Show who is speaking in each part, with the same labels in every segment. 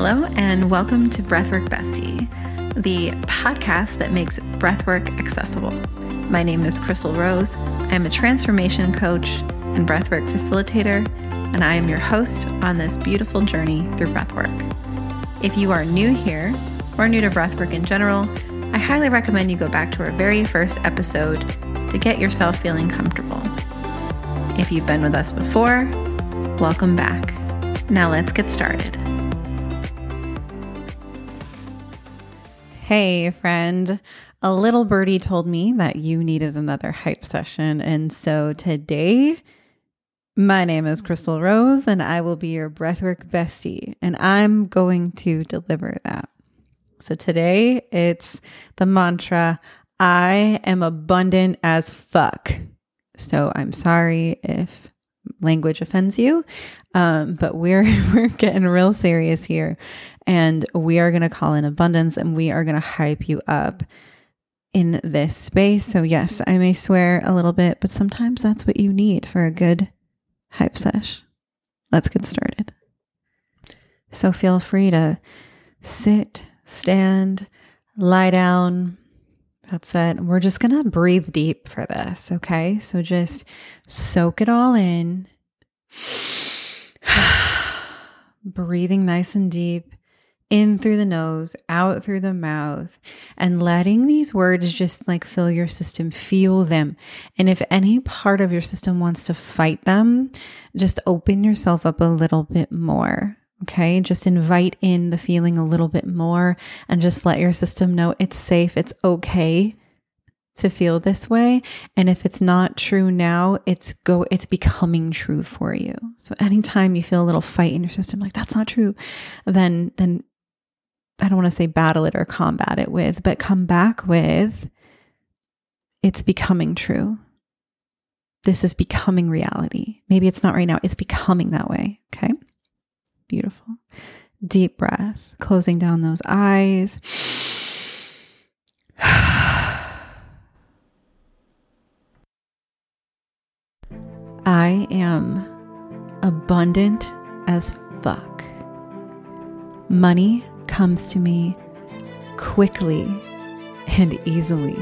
Speaker 1: Hello, and welcome to Breathwork Bestie, the podcast that makes breathwork accessible. My name is Chrystal Rose. I'm a transformation coach and breathwork facilitator, and I am your host on this beautiful journey through breathwork. If you are new here or new to breathwork in general, I highly recommend you go back to our very first episode to get yourself feeling comfortable. If you've been with us before, welcome back. Now let's get started. Hey, friend. A little birdie told me that you needed another hype session. And so today, my name is Chrystal Rose, and I will be your breathwork bestie. And I'm going to deliver that. So today, it's the mantra I am abundant as fuck. So I'm sorry if language offends you. Um, but we're we're getting real serious here, and we are going to call in abundance, and we are going to hype you up in this space. So yes, I may swear a little bit, but sometimes that's what you need for a good hype sesh. Let's get started. So feel free to sit, stand, lie down. That's it. We're just going to breathe deep for this. Okay. So just soak it all in. Breathing nice and deep in through the nose, out through the mouth, and letting these words just like fill your system, feel them. And if any part of your system wants to fight them, just open yourself up a little bit more. Okay. Just invite in the feeling a little bit more and just let your system know it's safe, it's okay to feel this way and if it's not true now it's go it's becoming true for you so anytime you feel a little fight in your system like that's not true then then i don't want to say battle it or combat it with but come back with it's becoming true. This is becoming reality. Maybe it's not right now it's becoming that way okay? Beautiful. Deep breath closing down those eyes. I am abundant as fuck. Money comes to me quickly and easily.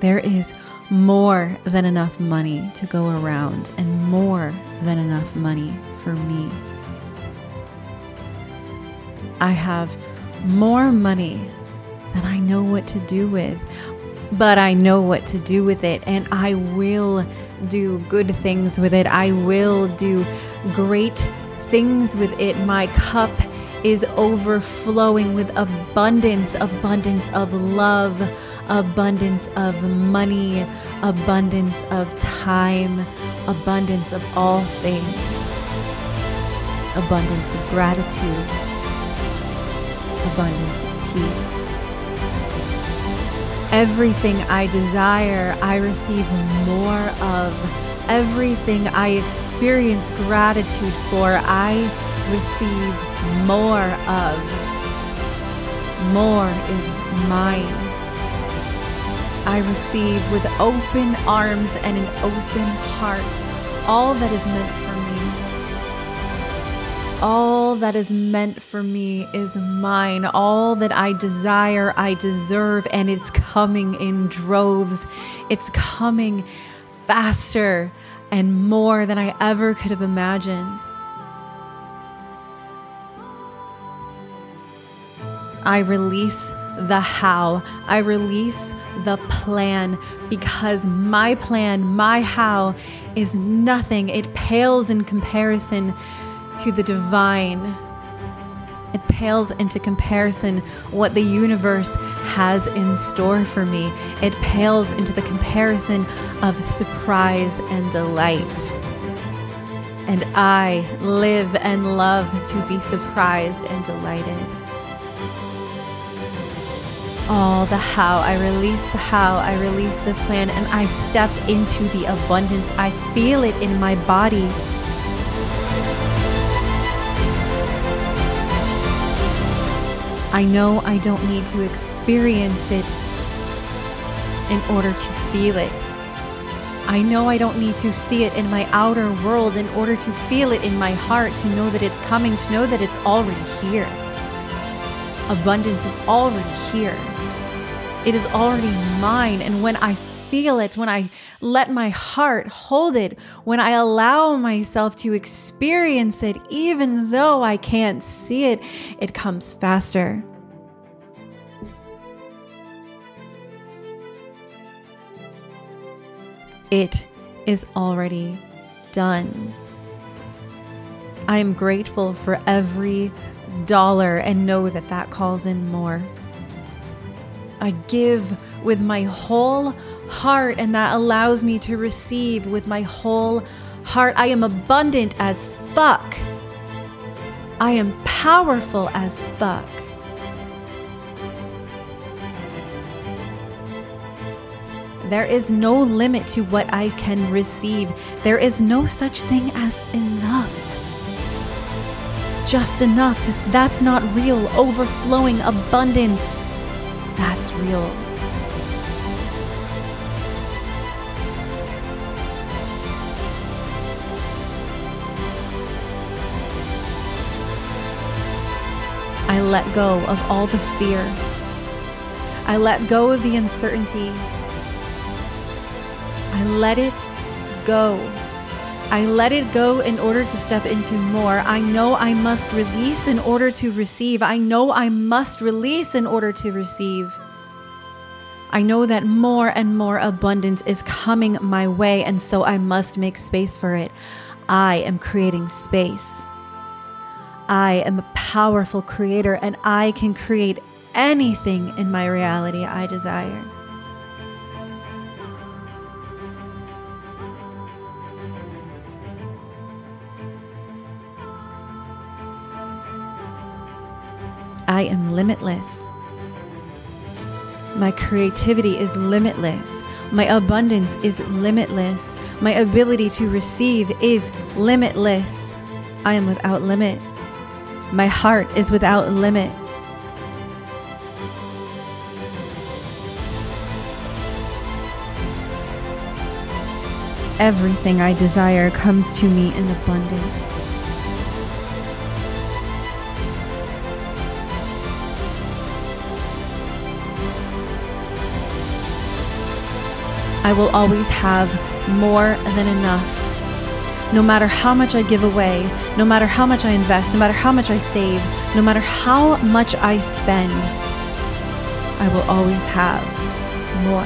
Speaker 1: There is more than enough money to go around and more than enough money for me. I have more money than I know what to do with but I know what to do with it and I will do good things with it. I will do great things with it. My cup is overflowing with abundance, abundance of love, abundance of money, abundance of time, abundance of all things, abundance of gratitude, abundance of peace. Everything I desire, I receive more of. Everything I experience gratitude for, I receive more of. More is mine. I receive with open arms and an open heart all that is meant for me. all that is meant for me is mine. All that I desire, I deserve, and it's coming in droves. It's coming faster and more than I ever could have imagined. I release the how. I release the plan because my plan, my how, is nothing. It pales in comparison to the divine. It pales into comparison what the universe has in store for me. It pales into the comparison of surprise and delight. And I live and love to be surprised and delighted. All the how, I release the how, I release the plan, and I step into the abundance. I feel it in my body. I know I don't need to experience it in order to feel it. I know I don't need to see it in my outer world in order to feel it in my heart, to know that it's coming, to know that it's already here. Abundance is already here. It is already mine. And when I feel it, when I let my heart hold it, when I allow myself to experience it, even though I can't see it, it comes faster. It is already done. I am grateful for every dollar and know that that calls in more. I give with my whole heart, and that allows me to receive with my whole heart. I am abundant as fuck. I am powerful as fuck. There is no limit to what I can receive. There is no such thing as enough. Just enough. That's not real. Overflowing abundance. That's real. I let go of all the fear. I let go of the uncertainty. I let it go. I let it go in order to step into more. I know I must release in order to receive. I know I must release in order to receive. I know that more and more abundance is coming my way, and so I must make space for it. I am creating space. I am a powerful creator, and I can create anything in my reality I desire. I am limitless. My creativity is limitless. My abundance is limitless. My ability to receive is limitless. I am without limit. My heart is without limit. Everything I desire comes to me in abundance. I will always have more than enough. No matter how much I give away, no matter how much I invest, no matter how much I save, no matter how much I spend, I will always have more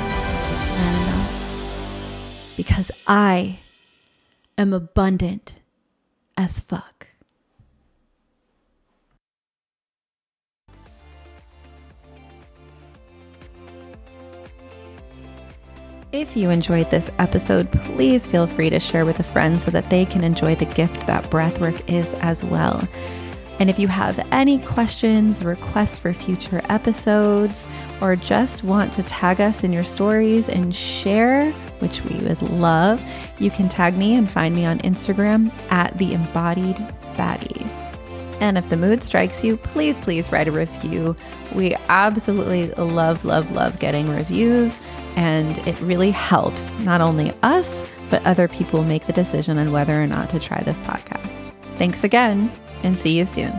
Speaker 1: than enough. Because I am abundant as fuck. If you enjoyed this episode, please feel free to share with a friend so that they can enjoy the gift that breathwork is as well. And if you have any questions, requests for future episodes, or just want to tag us in your stories and share, which we would love, you can tag me and find me on Instagram at the embodied baddie. And if the mood strikes you, please, please write a review. We absolutely love, love, love getting reviews. And it really helps not only us, but other people make the decision on whether or not to try this podcast. Thanks again, and see you soon.